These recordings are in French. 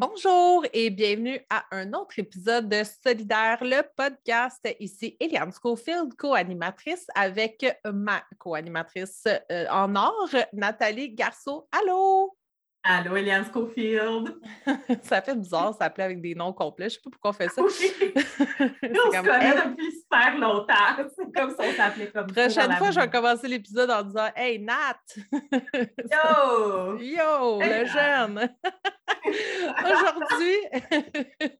Bonjour et bienvenue à un autre épisode de Solidaire, le podcast. Ici Eliane Schofield, co-animatrice avec ma co-animatrice euh, en or, Nathalie Garceau. Allô? Allô, Eliane Schofield. ça fait bizarre s'appeler avec des noms complets. Je ne sais pas pourquoi on fait ça. Oui. on se connaît depuis super longtemps. C'est comme ça on s'appelait comme Prochaine ça. fois, je vais commencer l'épisode en disant Hey Nat! Yo! Yo, Hey, le jeune! aujourd'hui,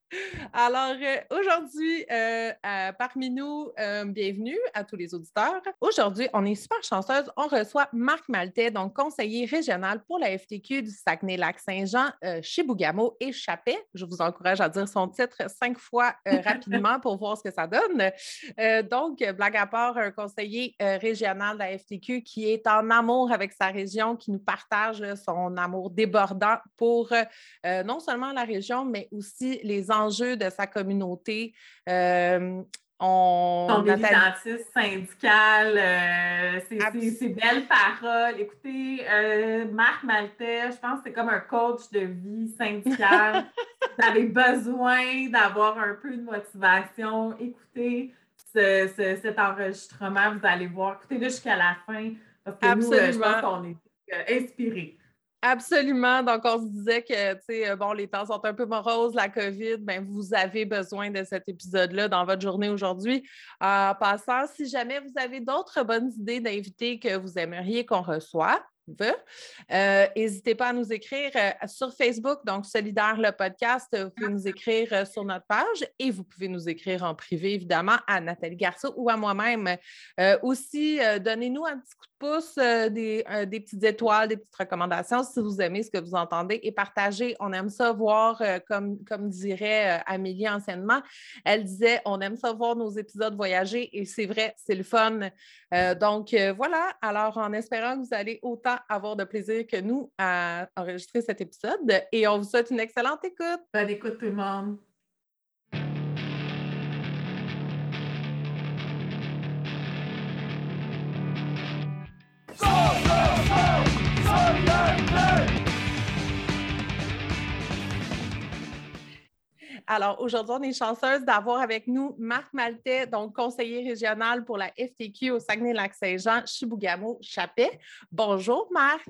alors euh, aujourd'hui, euh, euh, parmi nous, euh, bienvenue à tous les auditeurs. Aujourd'hui, on est super chanceuse. On reçoit Marc Maltais, donc conseiller régional pour la FTQ du Saguenay-Lac-Saint-Jean, euh, Chibougamau et Chapet. Je vous encourage à dire son titre cinq fois rapidement pour voir ce que ça donne. Donc, blague à part, un conseiller régional de la FTQ qui est en amour avec sa région, qui nous partage son amour débordant pour euh, non seulement la région, mais aussi les enjeux de sa communauté. Euh, on, Nathalie- militantisme syndical, euh, c'est belles paroles. Écoutez, euh, Marc Maltais, je pense que c'est comme un coach de vie syndicale. Vous avez besoin d'avoir un peu de motivation. Écoutez ce- ce- cet enregistrement, vous allez voir. Écoutez-le jusqu'à la fin, parce que nous, euh, je pense Absolument. qu'on est inspirés. Absolument. Donc, on se disait que, tu sais, euh, bon, les temps sont un peu moroses, la COVID, bien, vous avez besoin de cet épisode-là dans votre journée aujourd'hui. En passant, si jamais vous avez d'autres bonnes idées d'invités que vous aimeriez qu'on reçoive, euh, N'hésitez pas à nous écrire euh, sur Facebook, donc Solidaire le podcast. Vous pouvez nous écrire sur notre page et vous pouvez nous écrire en privé, évidemment, à Nathalie Garceau ou à moi-même. Aussi, donnez-nous un petit coup de pouce, euh, des, euh, des petites étoiles, des petites recommandations si vous aimez ce que vous entendez et partagez. On aime ça voir, euh, comme, comme dirait Amélie anciennement, elle disait on aime ça voir nos épisodes voyager et c'est vrai, c'est le fun. Donc voilà, alors en espérant que vous allez autant avoir de plaisir que nous à enregistrer cet épisode et on vous souhaite une excellente écoute. Bonne écoute tout le monde. Alors, aujourd'hui, on est chanceuse d'avoir avec nous Marc Maltais, donc conseiller régional pour la FTQ au Saguenay-Lac-Saint-Jean, Chibougamau, Chapet. Bonjour, Marc.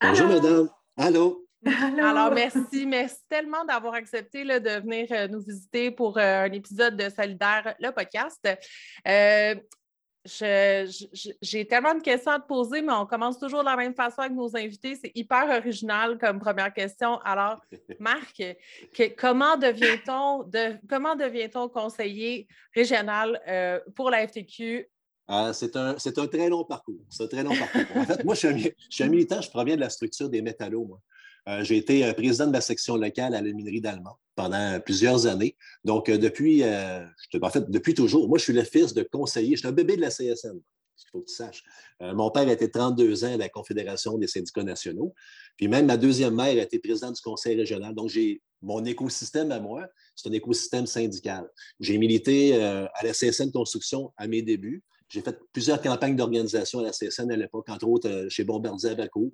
Bonjour, Allô? mesdames. Allô? Allô? Alors, merci, merci tellement d'avoir accepté là, de venir euh, nous visiter pour euh, un épisode de Solidaire, le podcast. Euh, J'ai tellement de questions à te poser, mais on commence toujours de la même façon avec nos invités. C'est hyper original comme première question. Alors, Marc, que- comment devient-on de, comment devient-on conseiller régional euh, pour la FTQ? Euh, c'est un, c'est un très long parcours. C'est un très long parcours. En fait, moi, je suis, un, je suis un militant, je proviens de la structure des métallos, moi. Euh, j'ai été euh, président de la section locale à la minerie d'Allemand pendant plusieurs années. Donc, euh, depuis, en fait, depuis toujours, moi, je suis le fils de conseiller. Je suis un bébé de la CSN, qu'il faut que tu saches. Mon père été 32 ans à la Confédération des syndicats nationaux. Puis même ma deuxième mère été présidente du conseil régional. Donc, j'ai mon écosystème à moi, c'est un écosystème syndical. J'ai milité à la CSN Construction à mes débuts. J'ai fait plusieurs campagnes d'organisation à la CSN à l'époque, entre autres chez Bombardier à.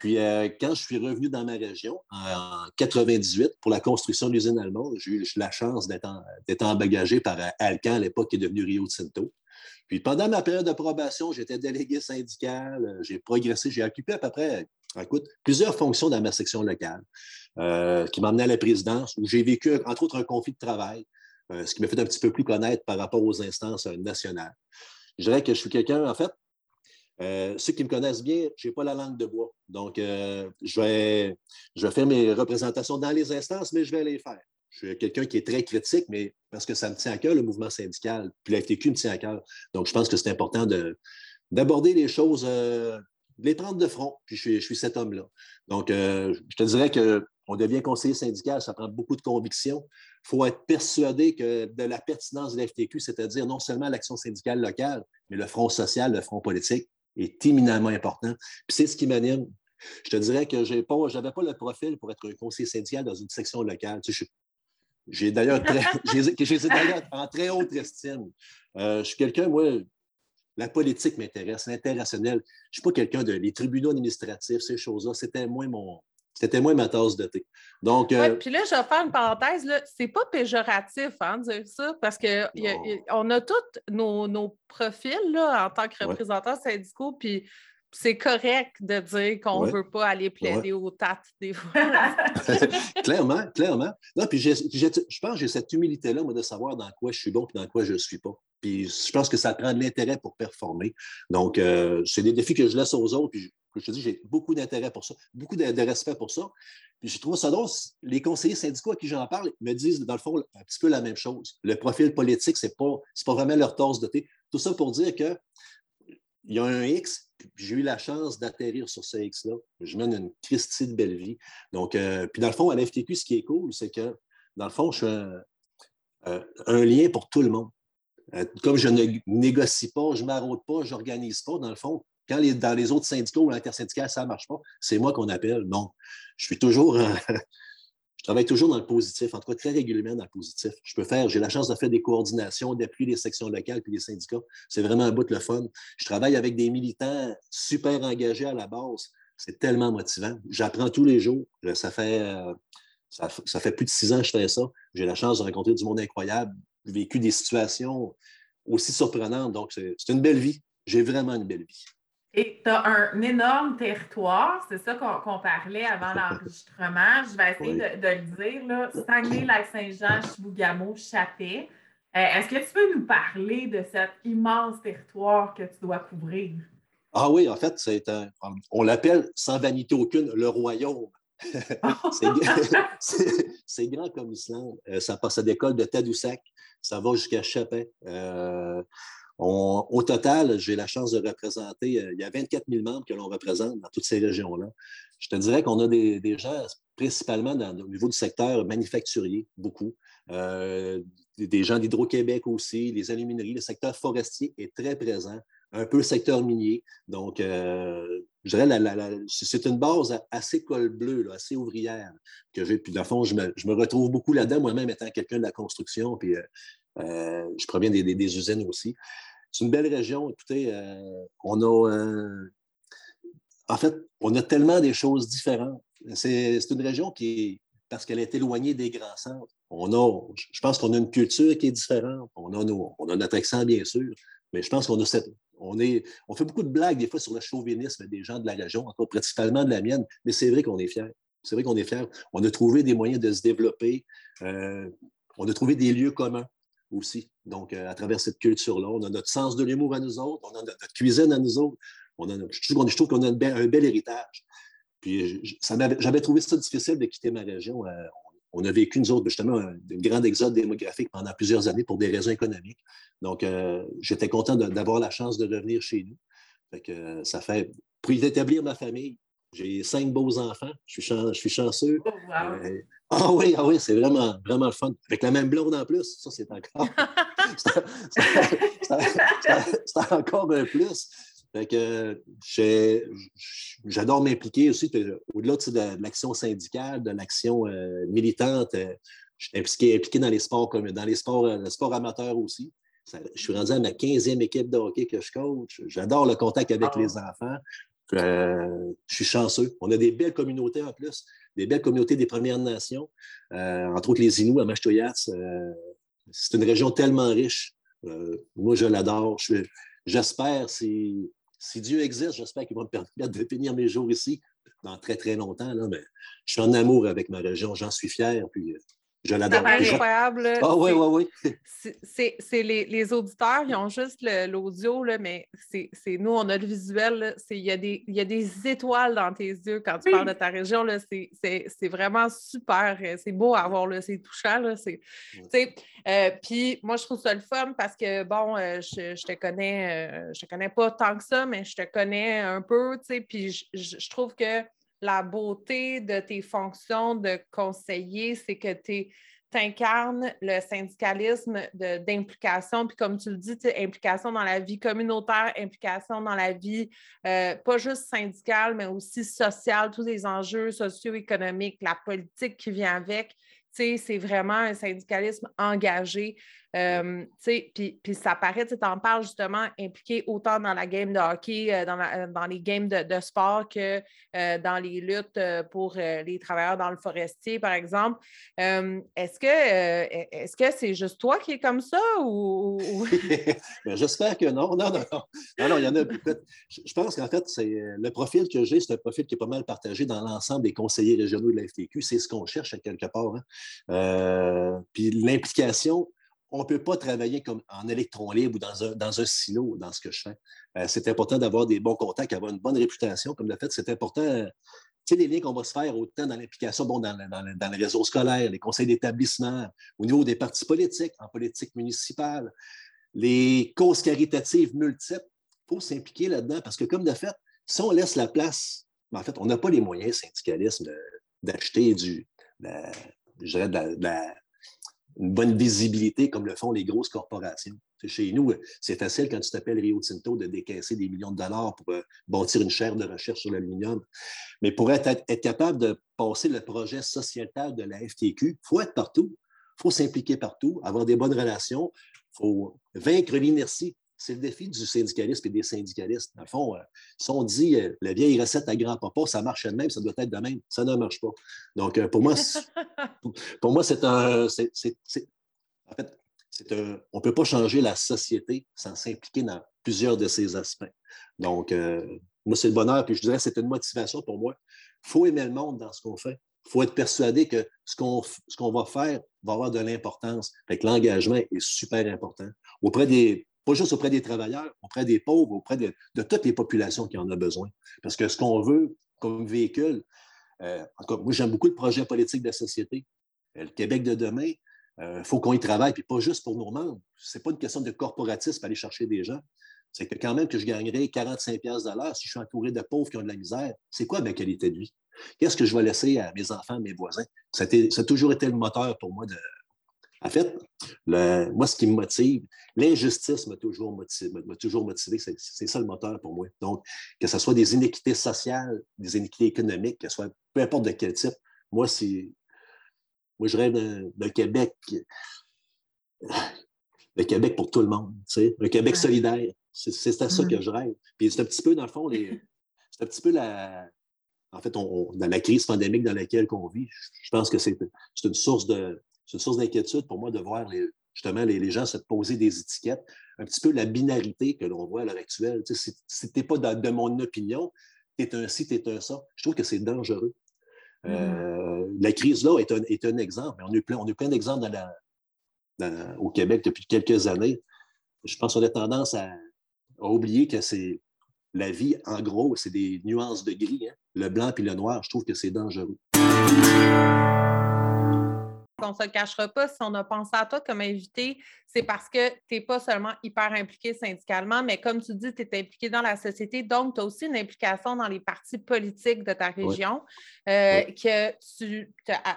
Puis, euh, quand je suis revenu dans ma région en 98 pour la construction de l'usine allemande, j'ai eu la chance d'être embagagé par euh, Alcan à l'époque, qui est devenu Rio Tinto. Puis, pendant ma période de probation, j'étais délégué syndical, euh, j'ai progressé, j'ai occupé à peu près, plusieurs fonctions dans ma section locale, qui m'emmenaient à la présidence, où j'ai vécu, entre autres, un conflit de travail, ce qui m'a fait un petit peu plus connaître par rapport aux instances nationales. Je dirais que je suis quelqu'un, en fait, ceux qui me connaissent bien, je n'ai pas la langue de bois. Donc, euh, je, vais, je vais faire mes représentations dans les instances, mais je vais les faire. Je suis quelqu'un qui est très critique, mais parce que ça me tient à cœur, le mouvement syndical, puis la FTQ me tient à cœur. Donc, je pense que c'est important de- d'aborder les choses, euh, de les prendre de front. Puis, je suis, je suis cet homme-là. Donc, euh, je te dirais qu'on devient conseiller syndical, ça prend beaucoup de conviction. Il faut être persuadé que de la pertinence de la FTQ, c'est-à-dire non seulement l'action syndicale locale, mais le front social, le front politique, est éminemment important. Puis c'est ce qui m'anime. Je te dirais que je n'avais pas, le profil pour être un conseiller syndical dans une section locale. Tu sais, j'ai d'ailleurs en très haute estime. Euh, je suis quelqu'un, moi, la politique m'intéresse, l'interrationnel. Je ne suis pas quelqu'un de les tribunaux administratifs, ces choses-là. C'était moins mon. C'était moins ma tasse de thé. Donc, euh, puis là, je vais faire une parenthèse. C'est pas péjoratif hein, de dire ça, parce qu'on a, a tous nos, profils là, en tant que représentants syndicaux, puis c'est correct de dire qu'on ne veut pas aller plaider aux tates des fois. clairement, clairement. Non, puis je pense que j'ai cette humilité-là, moi, de savoir dans quoi je suis bon et dans quoi je ne suis pas. Puis je pense que ça prend de l'intérêt pour performer. Donc, euh, c'est des défis que je laisse aux autres. Puis je, te dis, j'ai beaucoup d'intérêt pour ça, beaucoup de, respect pour ça. Puis je trouve ça drôle. Les conseillers syndicaux à qui j'en parle me disent, dans le fond, un petit peu la même chose. Le profil politique, ce n'est pas, pas vraiment leur tasse de thé. Tout ça pour dire que il y a un X, j'ai eu la chance d'atterrir sur ce X-là. Je mène une Christie de belle vie. Donc, euh, puis dans le fond, à l'FTQ, ce qui est cool, c'est que, dans le fond, je suis un, euh, lien pour tout le monde. Euh, comme je ne négocie pas, je ne m'arrête pas, je n'organise pas, dans le fond, quand dans les autres syndicats ou l'intersyndical, ça ne marche pas, c'est moi qu'on appelle. Non. Je suis toujours je travaille toujours dans le positif, en tout cas très régulièrement dans le positif. Je peux faire, j'ai la chance de faire des coordinations, d'appuyer les sections locales puis les syndicats. C'est vraiment un bout de le fun. Je travaille avec des militants super engagés à la base. C'est tellement motivant. J'apprends tous les jours. Ça fait, euh, ça, fait plus de six ans que je fais ça. J'ai la chance de rencontrer du monde incroyable, vécu des situations aussi surprenantes. Donc, c'est une belle vie. J'ai vraiment une belle vie. Et tu as un énorme territoire, c'est ça qu'on parlait avant l'enregistrement. Je vais essayer de, le dire. Là. Saguenay-Lac-Saint-Jean, Chibougamau, Chapet. Euh, est-ce que tu peux nous parler de cet immense territoire que tu dois couvrir? Ah oui, en fait, c'est on l'appelle sans vanité aucune le royaume. c'est grand comme l'Islande. Euh, ça passe à l'école de Tadoussac, ça va jusqu'à Chapet. Euh, au total, j'ai la chance de représenter, euh, il y a 24 000 membres que l'on représente dans toutes ces régions-là. Je te dirais qu'on a des, gens principalement au niveau du secteur manufacturier, beaucoup. Euh, des gens d'Hydro-Québec aussi, les alumineries, le secteur forestier est très présent, un peu le secteur minier. Donc, euh, je dirais, c'est une base assez col bleu, assez ouvrière que j'ai. Puis, dans le fond, je me, retrouve beaucoup là-dedans, moi-même étant quelqu'un de la construction, puis je proviens des, usines aussi. C'est une belle région. Écoutez, euh, on a. Euh, en fait, on a tellement des choses différentes. C'est une région qui est. Parce qu'elle est éloignée des grands centres. On a, je pense qu'on a une culture qui est différente. On a, on a notre accent, bien sûr, mais je pense qu'on a cette, on, est, on fait beaucoup de blagues des fois sur le chauvinisme des gens de la région, encore principalement de la mienne, mais c'est vrai qu'on est fiers. C'est vrai qu'on est fiers. On a trouvé des moyens de se développer. Euh, on a trouvé des lieux communs aussi. Donc, euh, à travers cette culture-là, on a notre sens de l'humour à nous autres, on a notre, cuisine à nous autres. On a je trouve qu'on a un bel, héritage. Puis, j'avais trouvé ça difficile de quitter ma région. Euh, on a vécu, nous autres, justement, un, grand exode démographique pendant plusieurs années pour des raisons économiques. Donc, euh, j'étais content d'avoir la chance de revenir chez nous. Fait que, ça fait, pour y établir ma famille, j'ai cinq beaux enfants. Je suis, je suis chanceux. Oh, ah oui, ah oui, c'est vraiment, vraiment le fun. Avec la même blonde en plus, ça, c'est encore. c'est encore un plus. Fait que j'adore m'impliquer aussi, au-delà de, l'action syndicale, de l'action euh, militante. Euh, je suis impliqué, impliqué, dans les sports comme dans les sports, euh, le sport amateur aussi. je suis rendu à ma 15e équipe de hockey que je coach. J'adore le contact avec ah. les enfants. Je suis chanceux. On a des belles communautés en plus des belles communautés des Premières Nations, euh, entre autres les Inuits à Machtoyats. Euh, c'est une région tellement riche. Euh, moi, je l'adore. J'espère, si, Dieu existe, j'espère qu'il va me permettre de finir mes jours ici dans très, très longtemps. Mais je suis en amour avec ma région, j'en suis fier. Je l'adore. C'est incroyable. Ah oui, oui, oui. C'est les, les, auditeurs, ils ont juste l'audio, mais c'est nous, on a le visuel. Il y, a des, y a des étoiles dans tes yeux quand tu parles de ta région. C'est vraiment super. C'est beau à voir, c'est touchant. Euh, puis moi, je trouve ça le fun parce que, bon, euh, je, je, te connais, euh, je te connais pas tant que ça, mais je te connais un peu, puis je, je trouve que la beauté de tes fonctions de conseiller, c'est que tu incarnes le syndicalisme d'implication, puis comme tu le dis, implication dans la vie communautaire, implication dans la vie euh, pas juste syndicale, mais aussi sociale, tous les enjeux socio-économiques, la politique qui vient avec. c'est vraiment un syndicalisme engagé. Euh, puis, ça paraît, tu en parles justement, impliqué autant dans la game de hockey, euh, dans, les games de, sport que euh, dans les luttes pour les travailleurs dans le forestier, par exemple. est-ce que est-ce que c'est juste toi qui es comme ça ou. Ben, j'espère que non. Non, non, non. Non, il y en a. Je pense qu'en fait, c'est le profil que j'ai, c'est un profil qui est pas mal partagé dans l'ensemble des conseillers régionaux de la FTQ. C'est ce qu'on cherche à quelque part. Hein. puis l'implication on ne peut pas travailler comme en électron libre ou dans un, dans un silo dans ce que je fais. Euh, c'est important d'avoir des bons contacts, d'avoir une bonne réputation. Comme le fait, c'est important. Euh, tu sais, les liens qu'on va se faire autant dans l'implication, bon, dans, dans, les réseaux scolaires, les conseils d'établissement, au niveau des partis politiques, en politique municipale, les causes caritatives multiples. Il faut s'impliquer là-dedans parce que, comme de fait, si on laisse la place, ben, en fait, on n'a pas les moyens syndicalisme d'acheter du, je dirais, de la une bonne visibilité comme le font les grosses corporations. Chez nous, c'est facile quand tu t'appelles Rio Tinto de décaisser des millions de dollars pour euh, bâtir une chaire de recherche sur l'aluminium. Mais pour être, être, capable de passer le projet sociétal de la FTQ, il faut être partout, il faut s'impliquer partout, avoir des bonnes relations, il faut vaincre l'inertie. C'est le défi du syndicalisme et des syndicalistes. Dans le fond, euh, si on dit euh, la vieille recette à grand-papa, ça marche de même, ça doit être de même. Ça ne marche pas. Donc, euh, pour moi, pour moi, c'est un. en fait, un, on ne peut pas changer la société sans s'impliquer dans plusieurs de ces aspects. Donc, moi, c'est le bonheur, puis je dirais que c'est une motivation pour moi. Il faut aimer le monde dans ce qu'on fait. Il faut être persuadé que ce qu'on qu'on va faire va avoir de l'importance. L'engagement est super important. Auprès des, pas juste auprès des travailleurs, auprès des pauvres, auprès de, toutes les populations qui en ont besoin. Parce que ce qu'on veut comme véhicule, euh, moi j'aime beaucoup le projet politique de la société. Euh, le Québec de demain, il euh, faut qu'on y travaille, puis pas juste pour nos membres. Ce n'est pas une question de corporatisme aller chercher des gens. C'est que quand même que je gagnerais 45 de si je suis entouré de pauvres qui ont de la misère, c'est quoi ma qualité de vie? Qu'est-ce que je vais laisser à mes enfants, à mes voisins? Ça a, toujours été le moteur pour moi de, en fait, moi, ce qui me motive, l'injustice m'a toujours motivé, m'a toujours motivé c'est ça le moteur pour moi. Donc, que ce soit des inéquités sociales, des inéquités économiques, que ce soit peu importe de quel type, moi, c'est. Moi, je rêve d'un Québec. Le Québec pour tout le monde, tu sais, un Québec solidaire. C'est à ça que je rêve. Puis c'est un petit peu, dans le fond, c'est un petit peu la. En fait, on, dans la crise pandémique dans laquelle on vit, je pense que c'est une source de, c'est une source d'inquiétude pour moi de voir justement les, gens se poser des étiquettes, un petit peu la binarité que l'on voit à l'heure actuelle. si tu n'es pas de mon opinion, tu es un ci, tu es un ça, je trouve que c'est dangereux. Euh, mm. la crise là est un, est un exemple. On a eu plein, on a plein d'exemples au Québec depuis quelques années. Je pense qu'on a tendance à, oublier que c'est la vie, en gros, c'est des nuances de gris. Hein. Le blanc puis le noir, je trouve que c'est dangereux on ne se le cachera pas, si on a pensé à toi comme invité, c'est parce que tu n'es pas seulement hyper impliqué syndicalement, mais comme tu dis, tu es impliqué dans la société, donc tu as aussi une implication dans les partis politiques de ta région, euh, que tu,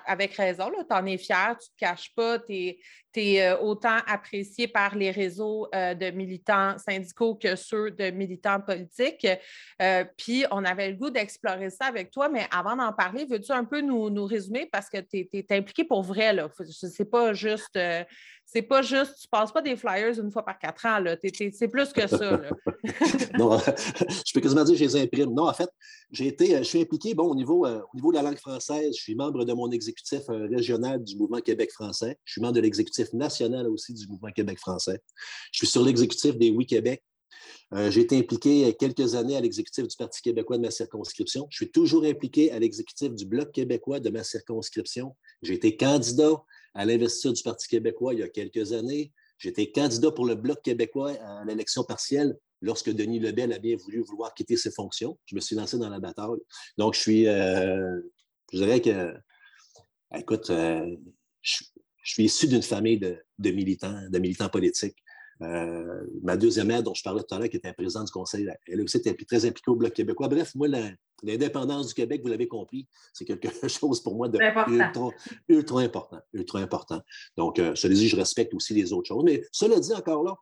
avec raison, tu en es fier, tu ne te caches pas, tu es, euh, autant apprécié par les réseaux euh, de militants syndicaux que ceux de militants politiques. puis on avait le goût d'explorer ça avec toi, mais avant d'en parler, veux-tu un peu nous, nous résumer? Parce que tu es, impliqué pour vrai, C'est pas juste c'est pas juste, tu passes pas des flyers une fois par quatre ans, c'est plus que ça. non, je peux quasiment dire que je les imprime. Non, en fait, j'ai été, je suis impliqué bon, au, niveau, euh, au niveau de la langue française. Je suis membre de mon exécutif euh, régional du mouvement Québec français. Je suis membre de l'exécutif national aussi du mouvement Québec français. Je suis sur l'exécutif des Oui Québec. Euh, j'ai été impliqué quelques années à l'exécutif du Parti québécois de ma circonscription. Je suis toujours impliqué à l'exécutif du Bloc québécois de ma circonscription. J'ai été candidat à l'investiture du Parti québécois il y a quelques années. J'étais candidat pour le Bloc québécois à l'élection partielle lorsque Denis Lebel a bien voulu vouloir quitter ses fonctions. Je me suis lancé dans la bataille. Donc, je suis, euh, je dirais que, écoute, euh, je, suis issu d'une famille de, militants, de militants politiques. Euh, ma deuxième mère, dont je parlais tout à l'heure, qui était présidente du conseil, elle aussi était très impliquée au Bloc québécois. Bref, moi, l'indépendance du Québec, vous l'avez compris, c'est quelque chose pour moi de ultra, important. Ultra important. Donc, euh, cela dit, je respecte aussi les autres choses. Mais cela dit, encore là,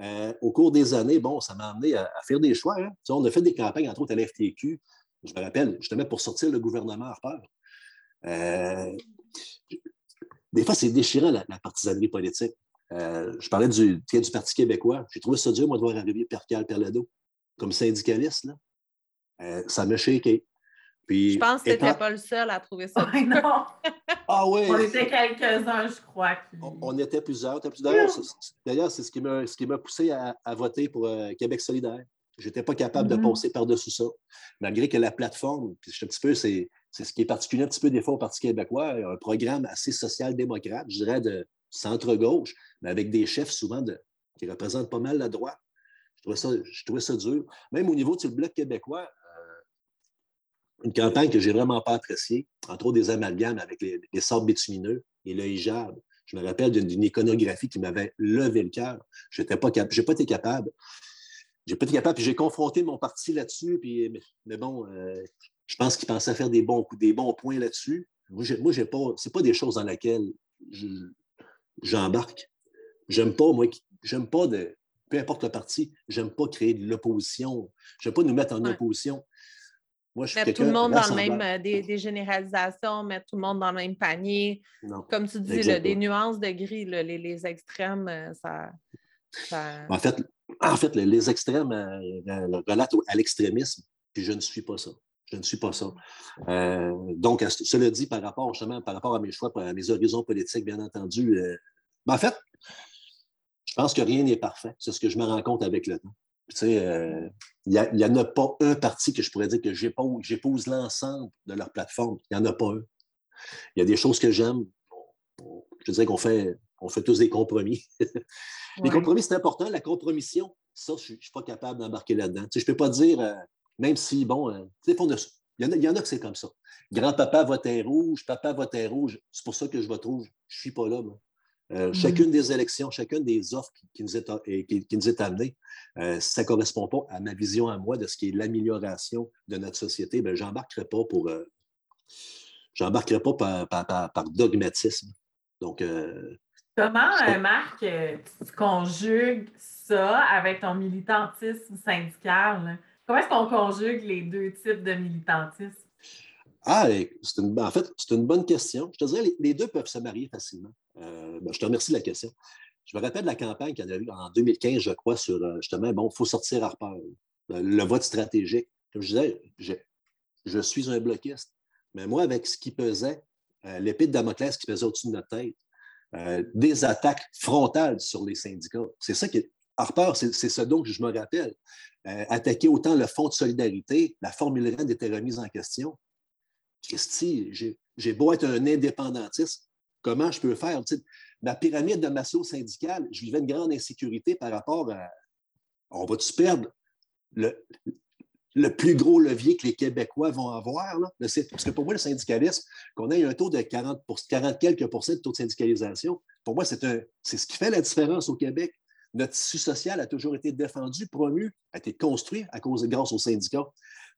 euh, au cours des années, bon, ça m'a amené à, faire des choix. Hein. On a fait des campagnes, entre autres à l'FTQ. Je me rappelle, justement, pour sortir le gouvernement Harper. Euh, des fois, c'est déchirant, la, partisanerie politique. Euh, je parlais du, du Parti québécois. J'ai trouvé ça dur, moi, de voir arriver Pierre-Carl Perlado comme syndicaliste. Là. Euh, ça m'a shaké. Puis, je pense que tu n'étais pas le seul à trouver ça. non. ah oui. On était quelques-uns, je crois. On, était plusieurs. D'ailleurs, c'est ce qui m'a poussé à, voter pour euh, Québec solidaire. Je n'étais pas capable de mm-hmm. passer par-dessus ça. Malgré que la plateforme, puis je un petit peu, c'est ce qui est particulier un petit peu des fois au Parti québécois, un programme assez social-démocrate, je dirais de centre-gauche, mais avec des chefs souvent qui représentent pas mal la droite. Je trouvais ça, dur. Même au niveau du Bloc québécois, euh, une campagne que j'ai vraiment pas appréciée, entre autres des amalgames avec les, les sables bitumineux et le hijab. Je me rappelle d'une iconographie qui m'avait levé le cœur. Je n'ai pas, été capable j'ai pas été capable, puis j'ai confronté mon parti là-dessus, mais, bon, euh, je pense qu'il pensait faire des bons des bons points là-dessus. Moi, moi j'ai pas des choses dans lesquelles j'embarque. J'aime pas, moi, j'aime pas de, peu importe le parti, j'aime pas créer de l'opposition. J'aime pas nous mettre en opposition. Moi, je mettre tout le monde dans le même, euh, des, généralisations, mettre tout le monde dans le même panier. Comme tu dis, des nuances de gris, les, les, extrêmes, euh, ça, En fait, en fait, les, extrêmes euh, relatent à l'extrémisme, puis je ne suis pas ça. Je ne suis pas ça. Euh, donc, cela dit, par rapport, justement, par rapport à mes choix, à mes horizons politiques, bien entendu, euh, ben, en fait, je pense que rien n'est parfait. C'est ce que je me rends compte avec le temps. Tu sais, il n'y en a pas un parti que je pourrais dire que j'épouse l'ensemble de leur plateforme. Il n'y en a pas un. Il y a des choses que j'aime. Je dirais qu'on fait, on fait tous des compromis. Les compromis, c'est important. La compromission, ça, je ne suis pas capable d'embarquer là-dedans. je ne peux pas dire, euh, même si, bon, euh, il y, en a, il y en a que c'est comme ça. Grand-papa votait rouge, papa votait rouge. C'est pour ça que je vote rouge. Je ne suis pas là. Euh, mm-hmm. Chacune des élections, chacune des offres qui, nous, est, qui, nous est amenée, ça ne correspond pas à ma vision à moi de ce qui est l'amélioration de notre société, ben, je n'embarquerai pas pour. j'embarquerai pas par, par, dogmatisme. Donc, Comment, euh, Marc, euh, tu conjugues ça avec ton militantisme syndical? Comment est-ce qu'on conjugue les deux types de militantisme? Ah, une, en fait, c'est une bonne question. Je te dirais, les, les deux peuvent se marier facilement. Euh, ben, je te remercie de la question. Je me rappelle de la campagne qu'il y a eu en 2015, je crois, sur justement, bon, il faut sortir Harper, le vote stratégique. Comme je disais, je, je suis un bloquiste. Mais moi, avec ce qui pesait, l'épée de Damoclès qui pesait au-dessus de notre tête, euh, des attaques frontales sur les syndicats. C'est ça qui est. Harper, c'est ce dont je me rappelle. Euh, attaquer autant le Fonds de solidarité, la formule REN était remise en question. Christy, j'ai beau être un indépendantiste, comment je peux faire? ma pyramide de Maslow syndicale, je vivais une grande insécurité par rapport à on va-tu perdre? Le, plus gros levier que les Québécois vont avoir. Parce que pour moi, le syndicalisme, qu'on ait un taux de 40, 40 quelques de taux de syndicalisation, pour moi, c'est ce qui fait la différence au Québec. Notre tissu social a toujours été défendu, promu, a été construit à cause, grâce aux syndicats.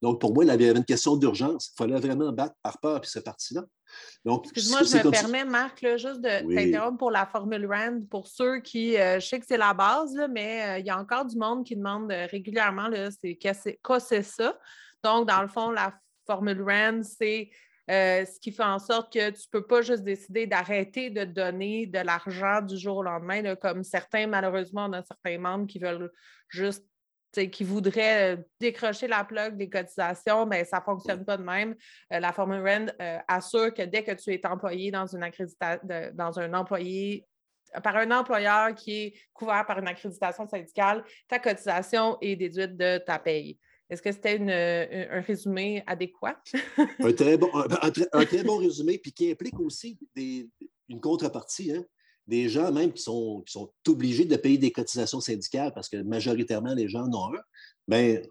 Donc, pour moi, il y avait une question d'urgence. Il fallait vraiment battre Harper et ce parti-là. Excuse-moi, je me permets, Marc, juste de t'interrompre pour la formule RAND. Pour ceux qui, euh, je sais que c'est la base, mais euh, il y a encore du monde qui demande euh, régulièrement c'est quoi c'est ça? Donc, dans le fond, la formule RAND, c'est ce qui fait en sorte que tu ne peux pas juste décider d'arrêter de donner de l'argent du jour au lendemain, comme certains, malheureusement, on a certains membres qui veulent juste qui voudraient euh, décrocher la plug des cotisations, mais ça ne fonctionne pas de même. Euh, la formule REND euh, assure que dès que tu es employé dans une dans un employé par un employeur qui est couvert par une accréditation syndicale, ta cotisation est déduite de ta paye. Est-ce que c'était un résumé adéquat? un, très bon, un, très bon résumé, puis qui implique aussi une contrepartie. Hein? des gens même qui sont, qui sont obligés de payer des cotisations syndicales parce que majoritairement les gens en ont un, bien,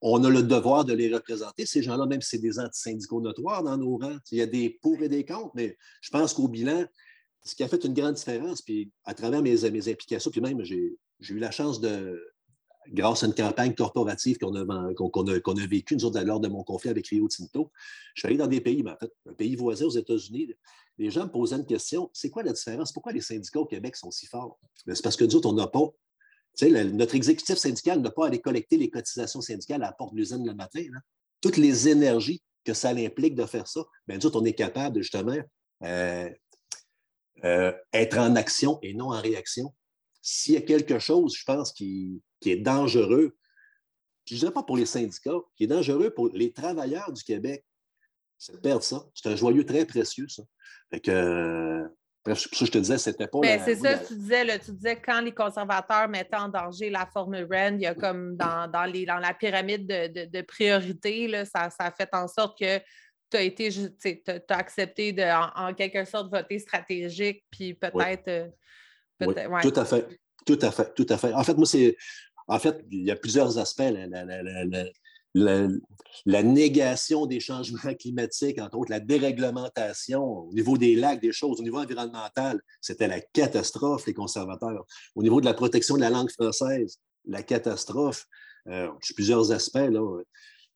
on a le devoir de les représenter, ces gens-là, même si c'est des antisyndicaux notoires dans nos rangs. Il y a des pour et des contre, mais je pense qu'au bilan, ce qui a fait une grande différence, puis à travers mes, mes implications, puis même j'ai eu la chance de, grâce à une campagne corporative qu'on a, vécue, nous autres, lors de mon conflit avec Rio Tinto, je suis allé dans des pays, mais en fait, un pays voisin aux États-Unis, les gens me posaient une question c'est quoi la différence? Pourquoi les syndicats au Québec sont si forts? C'est parce que nous autres, on n'a pas. Tu sais, notre exécutif syndical n'a pas à aller collecter les cotisations syndicales à la porte de l'usine le matin. Toutes les énergies que ça implique de faire ça, bien, nous autres, on est capable, justement, euh, euh, être en action et non en réaction. S'il y a quelque chose, je pense, qui, est dangereux, je ne dirais pas pour les syndicats, qui est dangereux pour les travailleurs du Québec, c'est de perdre ça. C'est un joyau très précieux, ça. Fait que, Bref, ça je te disais, c'était pas. Ben, c'est ça, tu disais, là, tu disais quand les conservateurs mettaient en danger la Formule REN, il y a comme dans, les, dans la pyramide de, priorité, là, ça, ça, a fait en sorte que tu as été, tu as, accepté de, en, quelque sorte, voter stratégique, puis peut-être. Euh, oui. Tout à fait. Tout à fait. Tout à fait. En fait, moi, c'est. En fait, il y a plusieurs aspects la, négation des changements climatiques, entre autres la déréglementation au niveau des lacs, des choses, au niveau environnemental, c'était la catastrophe, les conservateurs. Au niveau de la protection de la langue française, la catastrophe. Euh, plusieurs aspects, là.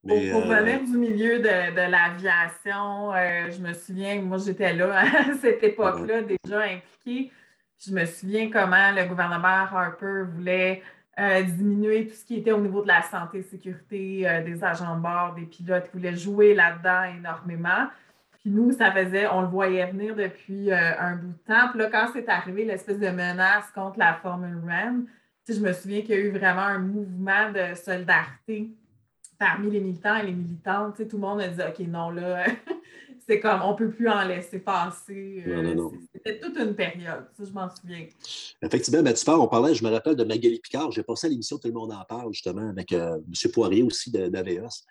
Mais, pour, euh, venir du milieu de, l'aviation, euh, je me souviens, moi j'étais là à cette époque-là, déjà impliquée. Je me souviens comment le gouvernement Harper voulait euh, diminuer tout ce qui était au niveau de la santé, sécurité euh, des agents de bord, des pilotes qui voulaient jouer là-dedans énormément. Puis nous, ça faisait, on le voyait venir depuis euh, un bout de temps. Puis là, quand c'est arrivé l'espèce de menace contre la Formule REM, je me souviens qu'il y a eu vraiment un mouvement de solidarité parmi les militants et les militantes. Tout le monde a dit OK, non, là, c'est comme on ne peut plus en laisser passer. Euh, c'était toute une période, ça, je m'en souviens. Effectivement, mais tu parles, on parlait, je me rappelle de Magali Picard, j'ai passé à l'émission Tout le monde en parle, justement, avec euh, M. Poirier aussi d'AVS.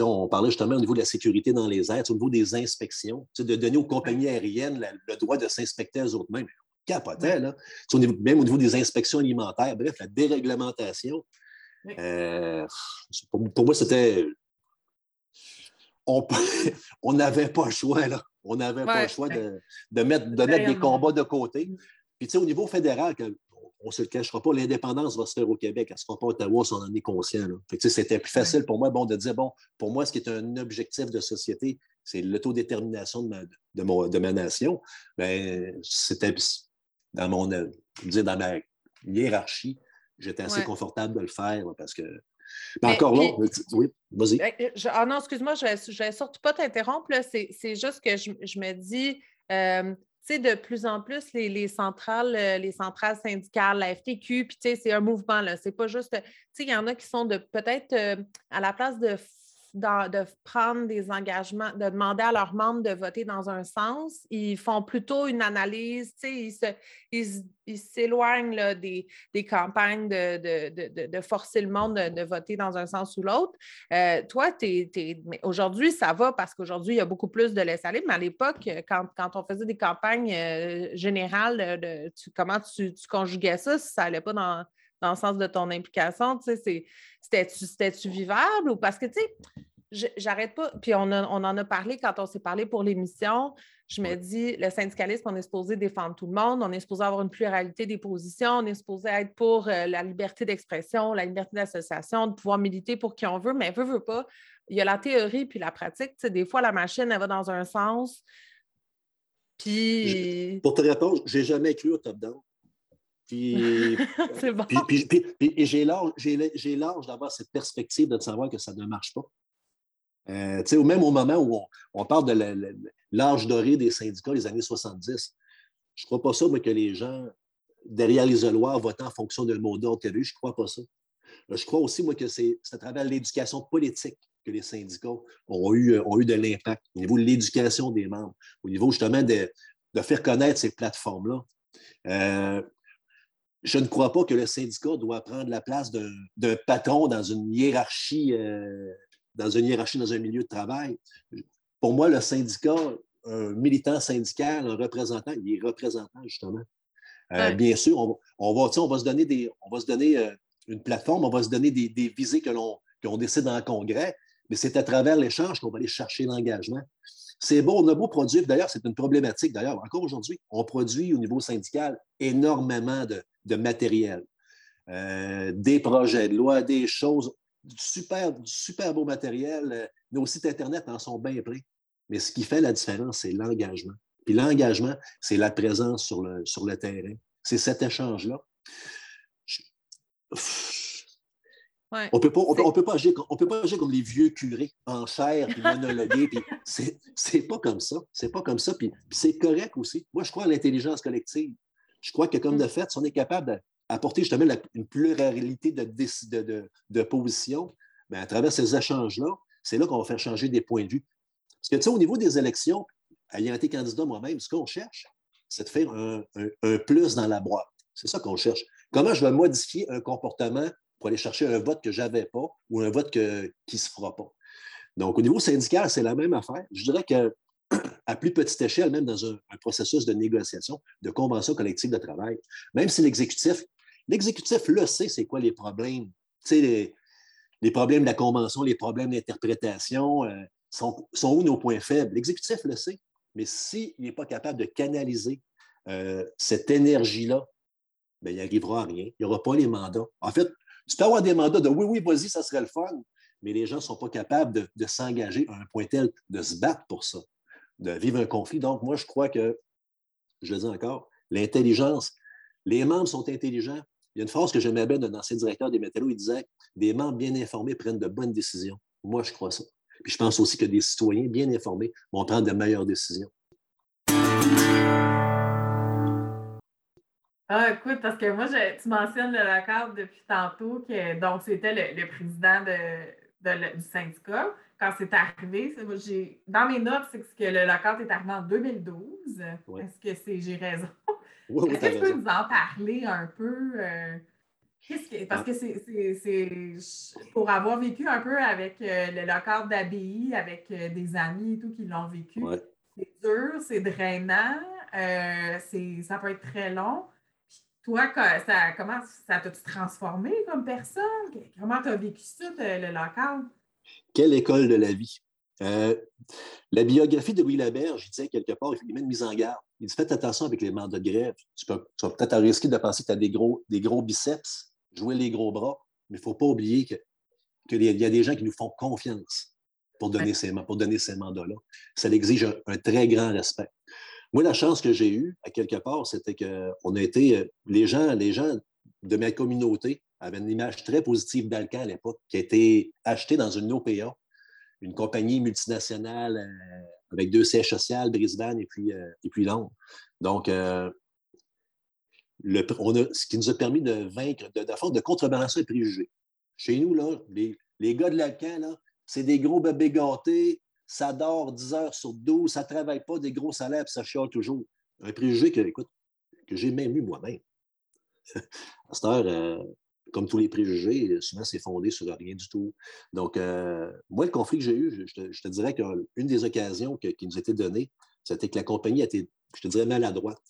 On parlait justement au niveau de la sécurité dans les airs, au niveau des inspections, de donner aux compagnies aériennes le droit de s'inspecter eux autres mêmes. Capotait, là. même au niveau des inspections alimentaires, bref, la déréglementation. Euh, pour, moi, c'était on n'avait pas le choix, là. On n'avait pas le choix de, mettre, de mettre des combats de côté. Puis, tu sais, au niveau fédéral, on ne se le cachera pas, l'indépendance va se faire au Québec, elle ne se fera pas à Ottawa si on en est conscient. C'était plus facile pour moi bon, de dire, bon, pour moi, ce qui est un objectif de société, c'est l'autodétermination de ma, de, de ma nation. Ben, c'était dans mon dire, dans ma hiérarchie, j'étais assez confortable de le faire parce que mais, encore là, oui, vas-y. Ben, ah non, excuse-moi, je ne vais surtout pas t'interrompre. C'est juste que je, me dis, euh, tu sais, de plus en plus, les, centrales, euh, les centrales syndicales, la FTQ, puis tu sais, c'est un mouvement, là. C'est pas juste, tu sais, il y en a qui sont de peut-être euh, à la place de de prendre des engagements, de demander à leurs membres de voter dans un sens. Ils font plutôt une analyse, ils s'éloignent des, des, campagnes de, forcer le monde de, voter dans un sens ou l'autre. Euh, toi, aujourd'hui, ça va parce qu'aujourd'hui, il y a beaucoup plus de laisser aller, mais à l'époque, quand, on faisait des campagnes euh, générales, comment tu, tu, conjuguais ça si ça n'allait pas dans dans le sens de ton implication, tu sais, c'était-tu vivable ou parce que, tu sais, j'arrête pas, puis on, on, en a parlé quand on s'est parlé pour l'émission, je me dis, le syndicalisme, on est supposé défendre tout le monde, on est supposé avoir une pluralité des positions, on est supposé être pour euh, la liberté d'expression, la liberté d'association, de pouvoir militer pour qui on veut, mais veut, veut pas. Il y a la théorie puis la pratique. Tu sais, des fois, la machine, elle va dans un sens. Puis. Pour te répondre, j'ai jamais cru au top-down. Puis, bon. puis, puis, j'ai l'âge d'avoir cette perspective de savoir que ça ne marche pas. Euh, même au moment où on, parle de l'âge doré des syndicats, les années 70, je ne crois pas ça, mais que les gens derrière les isoloirs votent en fonction d'un mot d'ordre qu'il y Je ne crois pas ça. Je crois aussi, moi, que c'est à travers l'éducation politique que les syndicats ont eu, ont eu de l'impact au niveau de l'éducation des membres, au niveau justement de, de faire connaître ces plateformes-là. Euh, je ne crois pas que le syndicat doit prendre la place d'un patron dans une hiérarchie, euh, dans une hiérarchie, dans un milieu de travail. Pour moi, le syndicat, un militant syndical, un représentant, il est représentant, justement. Euh, bien sûr, on, va, on va se donner, des, on va se donner euh, une plateforme, on va se donner des, visées que l'on décide en congrès, mais c'est à travers l'échange qu'on va aller chercher l'engagement. C'est beau, on a beau produire, d'ailleurs, c'est une problématique, d'ailleurs, encore aujourd'hui, on produit au niveau syndical énormément de, de matériel, euh, des projets de loi, des choses, du super, super beau matériel. Euh, nos sites Internet en sont bien prêts. Mais ce qui fait la différence, c'est l'engagement. Puis l'engagement, c'est la présence sur le, sur le terrain. C'est cet échange-là. On ne peut, pas, on, peut pas agir, on peut pas agir comme les vieux curés en chair, puis monologuer. puis c'est pas comme ça. C'est pas comme ça. Puis, c'est correct aussi. Moi, je crois à l'intelligence collective. Je crois que, comme mm. de fait, si on est capable d'apporter justement une pluralité de, de, de, positions, bien, à travers ces échanges-là, c'est là, qu'on va faire changer des points de vue. Parce que, tu sais, au niveau des élections, ayant été candidat moi-même, ce qu'on cherche, c'est de faire un, un plus dans la boîte. C'est ça qu'on cherche. Comment je vais modifier un comportement pour aller chercher un vote que je n'avais pas ou un vote qui ne se fera pas? Donc, au niveau syndical, c'est la même affaire. Je dirais qu'à plus petite échelle, même dans un, processus de négociation, de convention collective de travail, même si l'exécutif, l'exécutif le sait, c'est quoi les problèmes. Tu sais, les, problèmes de la convention, les problèmes d'interprétation, euh, sont, où nos points faibles? L'exécutif le sait. Mais s'il n'est pas capable de canaliser euh, cette énergie-là, ben, il n'arrivera à rien. Il n'y aura pas les mandats. En fait, tu peux avoir des mandats de oui, oui, vas-y, ça serait le fun, mais les gens ne sont pas capables de, s'engager à un point tel, de se battre pour ça, de vivre un conflit. Donc, moi, je crois que, je le dis encore, l'intelligence, les membres sont intelligents. Il y a une phrase que j'aimais bien d'un ancien directeur des métallos, il disait Des membres bien informés prennent de bonnes décisions. Moi, je crois ça. Puis je pense aussi que des citoyens bien informés vont prendre de meilleures décisions. Ah, écoute, parce que moi, tu mentionnes le LOCAD depuis tantôt, que, donc c'était le, président du syndicat. Quand c'est arrivé, dans mes notes, c'est que le LOCAD est arrivé en 2012. Est-ce que j'ai raison? Est-ce que tu peux nous en parler un peu? Euh, parce que c'est pour avoir vécu un peu avec euh, le local d'ABI, avec euh, des amis et tout qui l'ont vécu. C'est dur, c'est drainant, ça peut être très long. Toi, ça, comment ça t'a transformé comme personne? Comment tu as vécu ça, le local? Quelle école de la vie? Euh, la biographie de Louis Laberge, il disait quelque part, il met une mise en garde. Il dit Faites attention avec les mandats de grève. Tu, peux, vas peut-être risquer de penser que tu as des gros, des gros biceps, jouer les gros bras, mais il ne faut pas oublier qu'il que y a des gens qui nous font confiance pour donner ces, pour donner ces mandats-là. Ça exige un, très grand respect. Moi, la chance que j'ai eue, à quelque part, c'était qu'on a été. Euh, les gens, les gens de ma communauté avaient une image très positive d'Alcan à l'époque, qui a été achetée dans une OPA, une compagnie multinationale euh, avec deux sièges sociaux, Brisbane et puis, euh, et puis Londres. Donc, ce qui nous a permis de vaincre, de, de, de contrebalancer les préjugés. Chez nous, là, les, les gars de l'Alcan, c'est des gros bébés gâtés, ça dort 10 heures sur 12, ça ne travaille pas des gros salaires, puis ça chiale toujours. Un préjugé que, écoute, que j'ai même eu moi-même. à cette heure, euh, comme tous les préjugés, souvent c'est fondé sur rien du tout. Donc, euh, moi, le conflit que j'ai eu, je, te, dirais qu'une des occasions qui nous a été donnée, c'était que la compagnie a été, je te dirais, maladroite.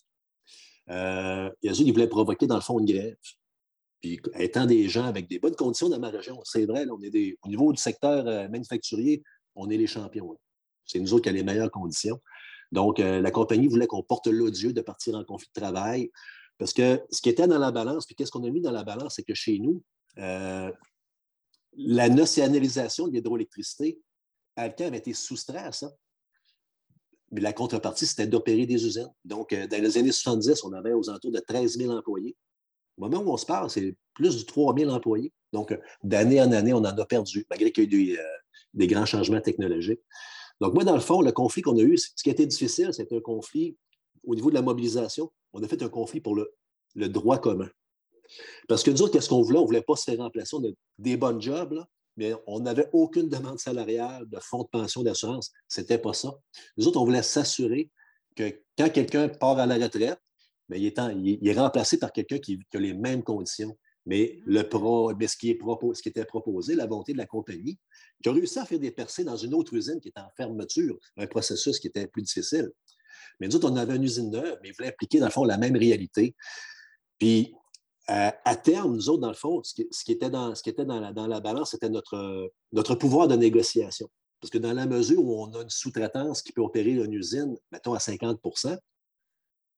Euh, ils voulaient provoquer, dans le fond, une grève. Puis, étant des gens avec des bonnes conditions dans ma région, c'est vrai, on est des, au niveau du secteur manufacturier, on est les champions. C'est nous autres qui avons les meilleures conditions. Donc, euh, la compagnie voulait qu'on porte l'odieux de partir en conflit de travail. Parce que ce qui était dans la balance, puis qu'est-ce qu'on a mis dans la balance, c'est que chez nous, euh, la nationalisation de l'hydroélectricité, Alcan avait été soustrait à ça. Mais la contrepartie, c'était d'opérer des usines. Donc, euh, dans les années 70, on avait aux alentours de 13 000 employés. Au moment où on se parle, c'est plus de 3 000 employés. Donc, d'année en année, on en a perdu, malgré qu'il y ait eu des grands changements technologiques. Donc, moi, dans le fond, le conflit qu'on a eu, ce qui a été difficile, c'est un conflit au niveau de la mobilisation. On a fait un conflit pour le, droit commun. Parce que nous autres, qu'est-ce qu'on voulait? On ne voulait pas se faire remplacer. On a des bonnes jobs, mais on n'avait aucune demande salariale, de fonds de pension, d'assurance. Ce n'était pas ça. Nous autres, on voulait s'assurer que quand quelqu'un part à la retraite, bien, il, est remplacé par quelqu'un qui, a les mêmes conditions. Mais, le pro, ce, qui est ce qui était proposé, la volonté de la compagnie, qui a réussi à faire des percées dans une autre usine qui était en fermeture, un processus qui était plus difficile. Mais nous autres, on avait une usine neuve, mais ils voulaient appliquer, dans le fond, la même réalité. Puis, à terme, nous autres, dans le fond, ce qui, était, dans, ce qui était dans, la, dans la balance, c'était notre, notre pouvoir de négociation. Parce que dans la mesure où on a une sous-traitance qui peut opérer une usine, mettons à 50%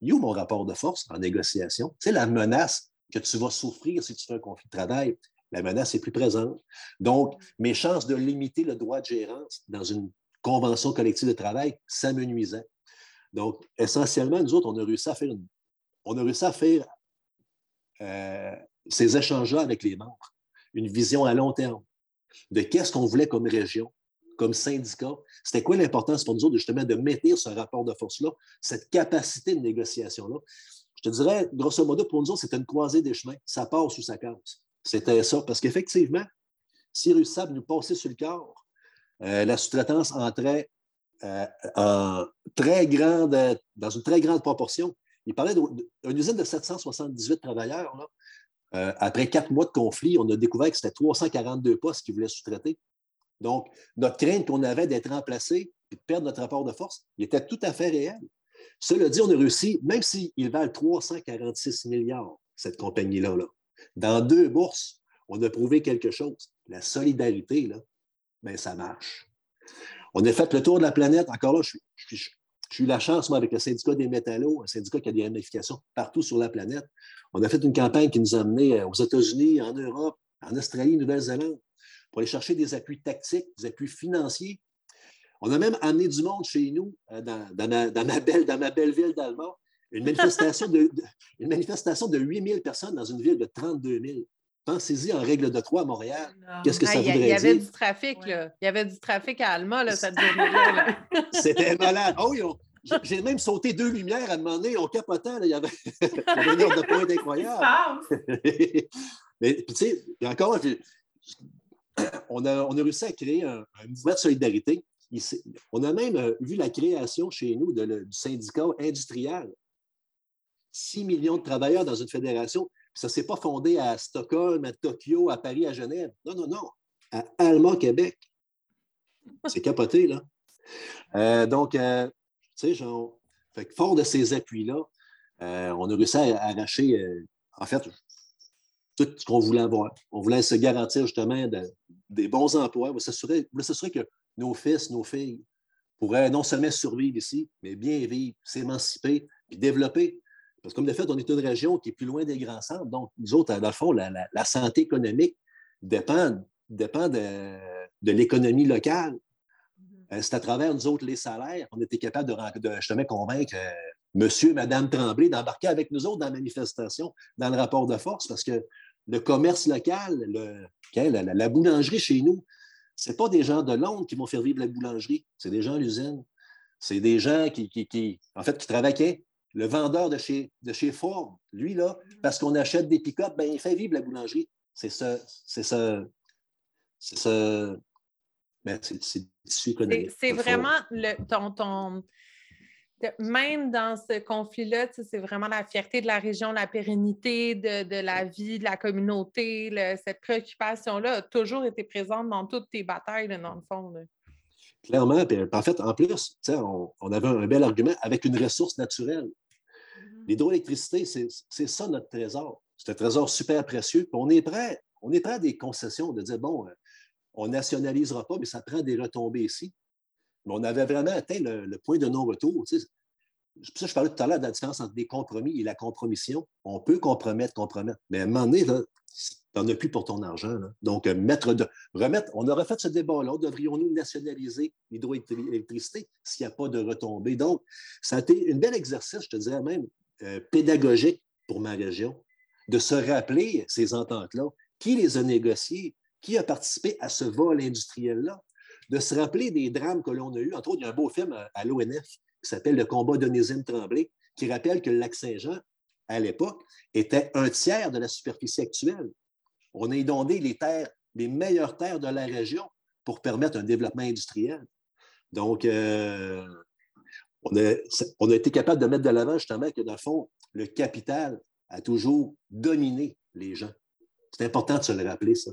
il y a mon rapport de force en négociation? Sais, la menace que tu vas souffrir si tu fais un conflit de travail, la menace est plus présente. Donc, mes chances de limiter le droit de gérance dans une convention collective de travail, ça me nuisait. Donc, essentiellement, nous autres, on a réussi à faire, on a réussi à faire euh, ces échanges-là avec les membres. une vision à long terme de qu'est-ce qu'on voulait comme région, comme syndicat. C'était quoi l'importance pour nous autres, justement, de maintenir ce rapport de force-là, cette capacité de négociation-là? Je te dirais, grosso modo, pour nous autres, c'était une croisée des chemins. Ça passe ou ça casse. C'était ça. Parce qu'effectivement, si Russab nous passait sur le corps, euh, la sous-traitance entrait euh, en très grande, dans une très grande proportion. Il parlait d'une usine de 778 travailleurs. Euh, après quatre mois de conflit, on a découvert que c'était 342 postes qui voulaient sous-traiter. Donc, notre crainte qu'on avait d'être remplacé et de perdre notre rapport de force, il était tout à fait réel. Cela dit, on a réussi, même s'ils valent 346 milliards, cette compagnie-là, là, dans deux bourses, on a prouvé quelque chose. La solidarité, là, bien, ça marche. On a fait le tour de la planète. Encore là, j'ai eu la chance, moi, avec le syndicat des métallos, un syndicat qui a des ramifications partout sur la planète. On a fait une campagne qui nous a amenés euh, aux États-Unis, en Europe, en Australie, Nouvelle-Zélande, pour aller chercher des appuis tactiques, des appuis financiers. On a même amené du monde chez nous, euh, dans, ma, belle, dans ma belle ville d'Allemagne, une manifestation de, une manifestation de 8 000 personnes dans une ville de 32 000. Pensez-y en règle de trois à Montréal. Qu'est-ce que ça voudrait dire? Il y avait du trafic, là. Il y avait du trafic à Alma, là, cette journée-là. C'était malade. Oh, j'ai même sauté deux lumières à demander, on capotait, là. il y avait, une heure de pointe incroyable. Mais puis, tu sais, encore, on a, on a réussi à créer un, mouvement de solidarité. On a même euh, vu la création chez nous du syndicat industriel. 6 millions de travailleurs dans une fédération. Ça ne s'est pas fondé à Stockholm, à Tokyo, à Paris, à Genève. Non, non, non. À Alma, Québec. C'est capoté, là. Euh, donc, euh, tu sais, genre, fort de ces appuis-là, on a réussi à arracher, en fait, tout ce qu'on voulait avoir. On voulait se garantir justement des bons emplois. On que nos fils, nos filles pourraient non seulement survivre ici, mais bien vivre, s'émanciper, puis développer parce que comme de fait, on est une région qui est plus loin des grands centres. Donc, nous autres, dans le fond, la, santé économique dépend, dépend de, l'économie locale. Mm-hmm. Euh, c'est à travers nous autres les salaires qu'on était capable de, de justement convaincre euh, monsieur, madame Tremblay d'embarquer avec nous autres dans la manifestation, dans le rapport de force, parce que le commerce local, le, la, boulangerie chez nous, ce n'est pas des gens de Londres qui vont faire vivre la boulangerie, c'est des gens à l'usine. C'est des gens qui, qui, en fait, qui travaillaient le vendeur de chez, de chez Ford, lui, là, parce qu'on achète des pick-up, ben, il fait vivre la boulangerie. C'est ça. C'est ça. C'est ça. Ben, c'est C'est vraiment le, ton, ton, Même dans ce conflit-là, c'est vraiment la fierté de la région, la pérennité de, de la vie, de la communauté. cette préoccupation-là a toujours été présente dans toutes tes batailles, dans le fond. Clairement. en fait, en plus, on, on, avait un bel argument avec une ressource naturelle. L'hydroélectricité, c'est ça notre trésor. C'est un trésor super précieux. on est prêt, on est prêt à des concessions de dire, bon, euh, on ne nationalisera pas, mais ça prend des retombées ici. Mais on avait vraiment atteint le, point de non-retour. Tu ça, je parlais tout à l'heure de la différence entre des compromis et la compromission. On peut compromettre, compromettre. Mais à un moment donné, tu n'en as plus pour ton argent. Donc, euh, mettre de, remettre, on aurait fait ce débat-là. Devrions-nous nationaliser l'hydroélectricité s'il n'y a pas de retombées? Donc, ça a été un bel exercice, je te dirais même, euh, pédagogique pour ma région, de se rappeler ces ententes-là, qui les a négociées, qui a participé à ce vol industriel-là, de se rappeler des drames que l'on a eus. Entre autres, il y a un beau film à, l'ONF qui s'appelle Le combat d'Onésime Tremblay, qui rappelle que le lac Saint-Jean, à l'époque, était un tiers de la superficie actuelle. On a inondé les terres, les meilleures terres de la région pour permettre un développement industriel. Donc, euh, on a, été capable de mettre de l'avant justement que, dans le fond, le capital a toujours dominé les gens. C'est important de se le rappeler, ça.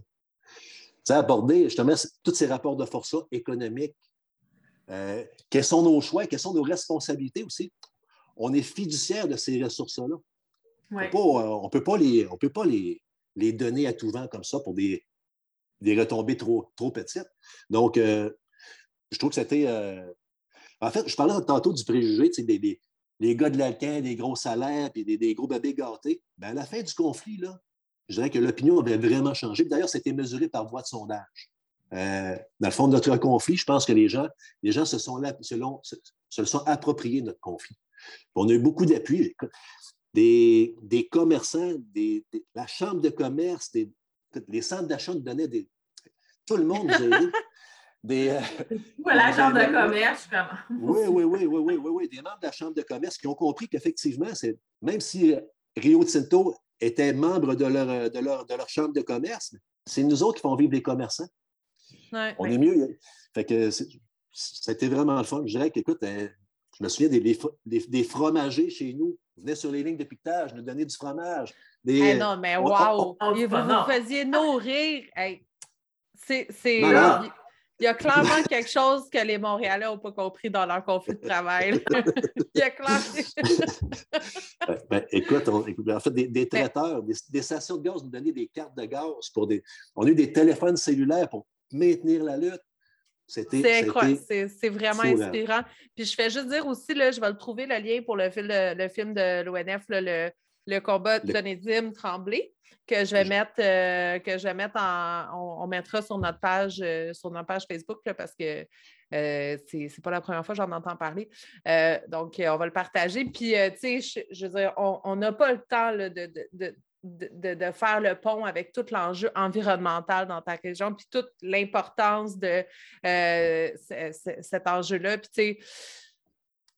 Ça aborder justement tous ces rapports de force économiques. Euh, quels sont nos choix, quelles sont nos responsabilités aussi? On est fiduciaire de ces ressources-là. On ne peut pas, les, on peut pas les, les, donner à tout vent comme ça pour des, des retombées trop, trop petites. Donc, euh, je trouve que c'était euh, en fait, je parlais tantôt du préjugé, des, des, les gars de l'Alcan, des gros salaires, puis des, gros bébés gâtés. Bien, à la fin du conflit, là, je dirais que l'opinion avait vraiment changé. D'ailleurs, c'était mesuré par voie de sondage. Euh, dans le fond de notre conflit, je pense que les gens, les gens se, sont là, selon, se, se sont appropriés notre conflit. on a eu beaucoup d'appui. Des, des, commerçants, des, la Chambre de commerce, des, Les centres d'achat nous donnaient des. Tout le monde nous a aidés. Des, euh, la Chambre de commerce, oui, oui, oui, oui, oui, oui, oui, des membres de la Chambre de commerce qui ont compris qu'effectivement, même si Rio Tinto était membre de leur, de leur, de leur Chambre de commerce, c'est nous autres qui font vivre les commerçants. On est mieux. Fait que c'était vraiment le fun. Je dirais qu'écoute, euh, je me souviens des, des, fromagers chez nous. Ils venaient sur les lignes de piquetage, nous donner du fromage. Des, non, mais wow! vous, vous faisiez nourrir. c'est. Il y a clairement quelque chose que les Montréalais n'ont pas compris dans leur conflit de travail. Il y a clairement. ben, écoute, on, en fait, des, traiteurs, des, stations de gaz nous donnaient des cartes de gaz pour des. On a eu des téléphones cellulaires pour maintenir la lutte. C'était C'est vraiment inspirant. Puis je fais juste dire aussi, là, je vais le trouver le lien pour le, film, le, film de l'ONF, le, le, combat de Donédim Tremblay que je vais mettre, euh, que je vais mettre en. On, mettra sur notre page, euh, sur notre page Facebook parce que euh, ce n'est pas la première fois que j'en entends parler. donc, on va le partager. Puis, tu sais, je, veux dire, on n'a pas le temps de, faire le pont avec tout l'enjeu environnemental dans ta région, puis toute l'importance de cet enjeu-là. Puis, tu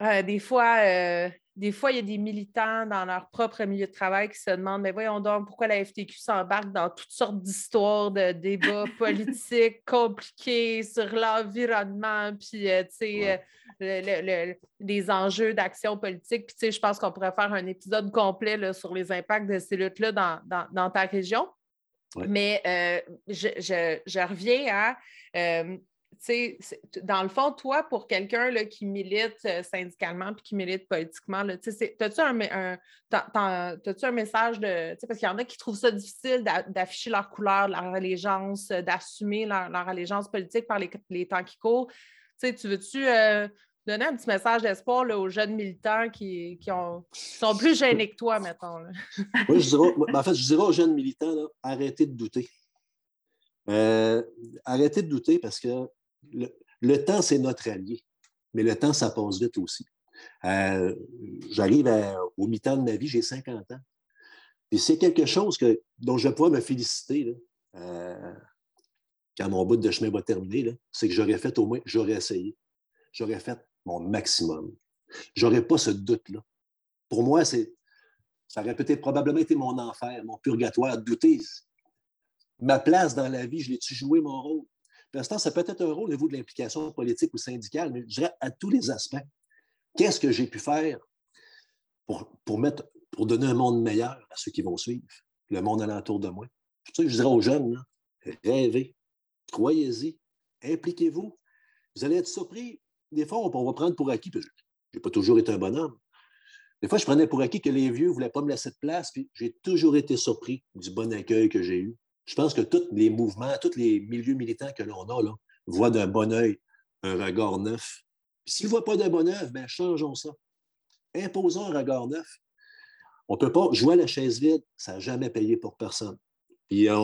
sais, des fois, des fois, il y a des militants dans leur propre milieu de travail qui se demandent Mais voyons donc, pourquoi la FTQ s'embarque dans toutes sortes d'histoires, de débats politiques compliqués sur l'environnement, puis, euh, euh, les enjeux d'action politique. Puis, tu sais, je pense qu'on pourrait faire un épisode complet sur les impacts de ces luttes-là dans, ta région. Mais euh, je, reviens à dans le fond, toi, pour quelqu'un qui milite euh, syndicalement puis qui milite politiquement, as-tu un, un, message de. Parce qu'il y en a qui trouvent ça difficile d'afficher leur couleur, leur allégeance, euh, d'assumer leur, allégeance politique par les, temps qui courent. tu veux-tu euh, donner un petit message d'espoir aux jeunes militants qui, sont plus gênés que toi, mettons? oui, je dirais, en fait, je dirais aux jeunes militants, arrêtez de douter. arrêtez de douter parce que le, temps, c'est notre allié, mais le temps, ça passe vite aussi. Euh, j'arrive au mi-temps de ma vie, j'ai 50 ans. Et c'est quelque chose dont je pourrais me féliciter euh, quand mon bout de chemin va terminer, c'est que j'aurais fait au moins, j'aurais essayé. J'aurais fait mon maximum. J'aurais pas ce doute-là. Pour moi, ça aurait peut-être probablement été mon enfer, mon purgatoire, douter. Ma place dans la vie, je l'ai-tu joué mon rôle? L'instant, ça peut être un rôle au niveau de l'implication politique ou syndicale, mais je dirais à tous les aspects. Qu'est-ce que j'ai pu faire pour, pour, mettre, pour donner un monde meilleur à ceux qui vont suivre, le monde alentour de moi? Que je dirais aux jeunes, rêvez, croyez-y, impliquez-vous. Vous allez être surpris. Des fois, on va prendre pour acquis, je n'ai pas toujours été un bonhomme. Des fois, je prenais pour acquis que les vieux ne voulaient pas me laisser de place, puis j'ai toujours été surpris du bon accueil que j'ai eu, je pense que tous les mouvements, tous les milieux militants que l'on a, là, voient d'un bon oeil un regard neuf. S'ils ne voient pas d'un bon oeil, bien, changeons ça. Imposons un regard neuf. On ne peut pas jouer à la chaise vide, ça n'a jamais payé pour personne. Il y a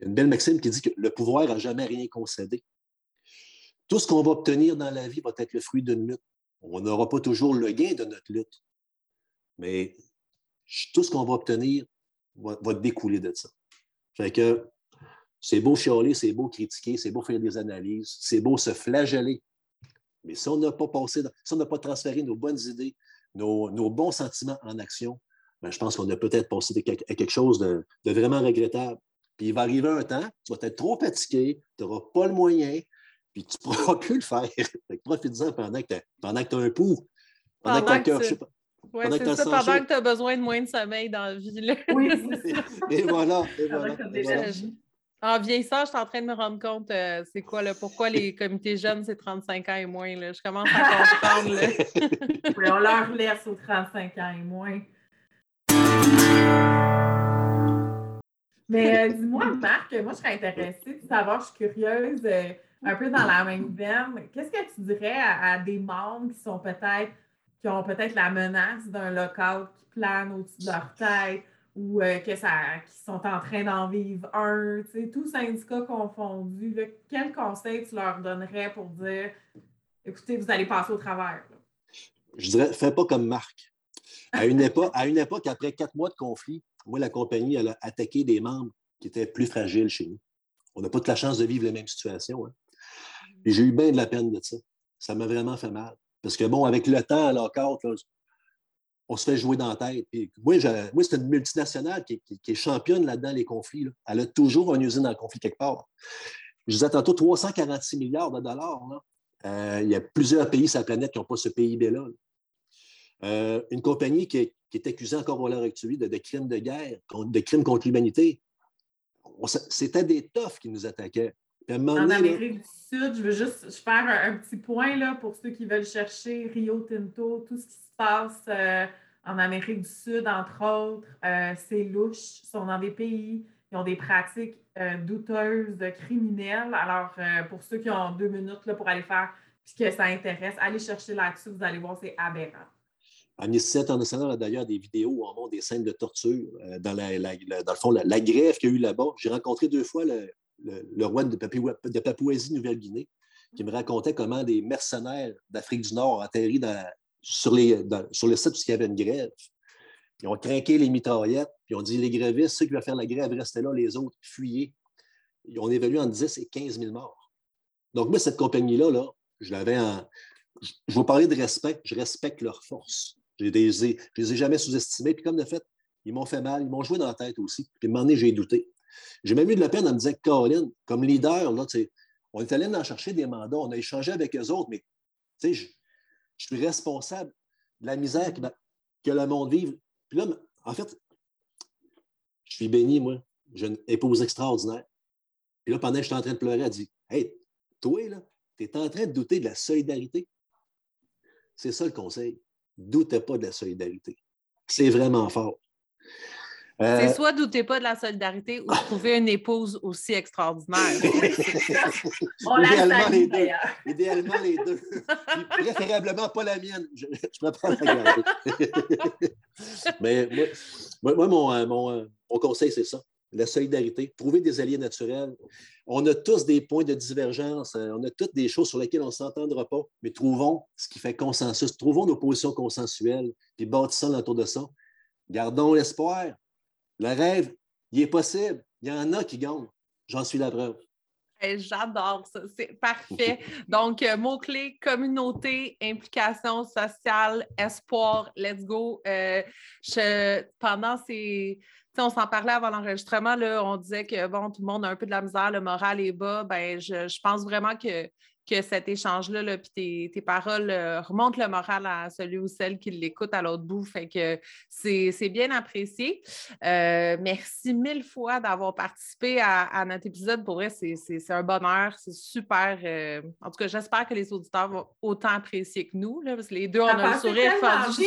une belle maxime qui dit que le pouvoir n'a jamais rien concédé. Tout ce qu'on va obtenir dans la vie va être le fruit d'une lutte. On n'aura pas toujours le gain de notre lutte, mais tout ce qu'on va obtenir va découler de ça. Fait que c'est beau chialer, c'est beau critiquer, c'est beau faire des analyses, c'est beau se flageller. Mais si on n'a pas passé, si on n'a pas transféré nos bonnes idées, nos, bons sentiments en action, ben, je pense qu'on a peut-être passé à quelque chose de, vraiment regrettable. Puis il va arriver un temps, tu vas être trop fatigué, tu n'auras pas le moyen, puis tu ne pourras plus le faire. Profite-en pendant que tu as, un pouls. Pendant, que ton cœur, je sais pas. Oui, c'est ça, pendant que tu as besoin de moins de sommeil dans la vie. Là. Oui, et voilà. Et voilà, En vieillissant, je suis en train de me rendre compte, euh, c'est quoi, là, pourquoi les comités jeunes, c'est 35 ans et moins. Là. Je commence à comprendre. oui, on leur laisse aux 35 ans et moins. Mais euh, dis-moi, Marc, moi, je serais intéressée de savoir, je suis curieuse, euh, un peu dans la même veine, qu'est-ce que tu dirais à des membres qui sont peut-être qui ont peut-être la menace d'un lockout qui plane au-dessus de leur tête ou euh, que ça, qui sont en train d'en vivre un, tu sais, tout syndicat confondu, quel conseil tu leur donnerais pour dire écoutez, vous allez passer au travers? Je dirais, fais pas comme Marc. À une, époque, à une époque, après quatre mois de conflit, moi, la compagnie, elle a attaqué des membres qui étaient plus fragiles chez nous. On n'a pas toute la chance de vivre les mêmes situations. Hein. Et j'ai eu bien de la peine de ça. Ça m'a vraiment fait mal. Parce que, bon, avec le temps, à l'encore, on se fait jouer dans la tête. moi, moi c'est une multinationale qui, est championne là-dedans, les conflits. Elle a toujours une usine dans le conflit quelque part. Je disais tantôt 346 milliards de dollars. Euh, il y a plusieurs pays sur la planète qui n'ont pas ce PIB-là. Euh, une compagnie qui est, accusée encore à l'heure actuelle de, crimes de guerre, de crimes contre l'humanité. C'était des toughs qui nous attaquaient. En Amérique du Sud, je veux juste faire un, petit point là, pour ceux qui veulent chercher Rio Tinto, tout ce qui se passe euh, en Amérique du Sud, entre autres, c'est louche, ils sont dans des pays qui ont des pratiques euh, douteuses, criminelles. Alors, euh, pour ceux qui ont deux minutes là, pour aller faire, puis que ça intéresse, allez chercher là-dessus, vous allez voir, c'est aberrant. Amnesty International a d'ailleurs des vidéos où on montre des scènes de torture euh, dans, la, dans le fond, la, grève qu'il y a eu là-bas. J'ai rencontré deux fois le, roi de, Papouasie-Nouvelle-Guinée qui me racontait comment des mercenaires d'Afrique du Nord ont atterri sur, sur le site où il y avait une grève. Ils ont craqué les mitraillettes, puis ils ont dit les grévistes, ceux qui vont faire la grève, restez là, les autres, fuyez. Ils ont évalué en 10 et 15 000 morts. Donc, moi, cette compagnie-là, là, je l'avais en. Je vous parler de respect, je respecte leur force. Je ne les, ai jamais sous-estimés. Puis, comme de fait, ils m'ont fait mal, ils m'ont joué dans la tête aussi. Puis, à un moment donné, j'ai douté. J'ai même eu de la peine en me que Caroline, comme leader, là, on est allé en chercher des mandats, on a échangé avec eux autres, mais je, je suis responsable de la misère que le monde vive. Puis là, en fait, je suis béni, moi. J'ai une épouse extraordinaire. Puis là, pendant que j'étais en train de pleurer, elle dit Hey, toi, là, tu es en train de douter de la solidarité. C'est ça le conseil. Doutez pas de la solidarité. C'est vraiment fort. Euh, c'est soit doutez pas de la solidarité ou trouver une épouse aussi extraordinaire. Idéalement, les deux. Idéalement les deux. préférablement pas la mienne. Je, je préfère la garder. Mais moi, moi, euh, mon, conseil, c'est ça. La solidarité, trouver des alliés naturels. On a tous des points de divergence, euh, on a toutes des choses sur lesquelles on ne s'entendra pas, mais trouvons ce qui fait consensus, trouvons nos positions consensuelles, puis bâtissons autour de ça. Gardons l'espoir, le rêve, il est possible. Il y en a qui gagnent. J'en suis la preuve. J'adore ça, c'est parfait. Donc, euh, mots-clés, communauté, implication sociale, espoir, let's go. Euh, pendant ces. on s'en parlait avant l'enregistrement, on disait que bon, tout le monde a un peu de la misère, le moral est bas. Ben, je pense vraiment que que cet échange-là, -là, puis tes, paroles euh, remontent le moral à celui ou celle qui l'écoute à l'autre bout. Fait que c'est bien apprécié. Euh, merci mille fois d'avoir participé à, notre épisode. Pour vrai, c'est un bonheur. C'est super. Euh, en tout cas, j'espère que les auditeurs vont autant apprécier que nous, là, parce que les deux, on a le sourire fendu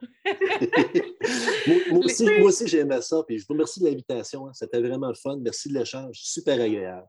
moi, aussi, moi aussi j'aimais ça. Puis je vous remercie de l'invitation. Hein. C'était vraiment le fun. Merci de l'échange. Super agréable.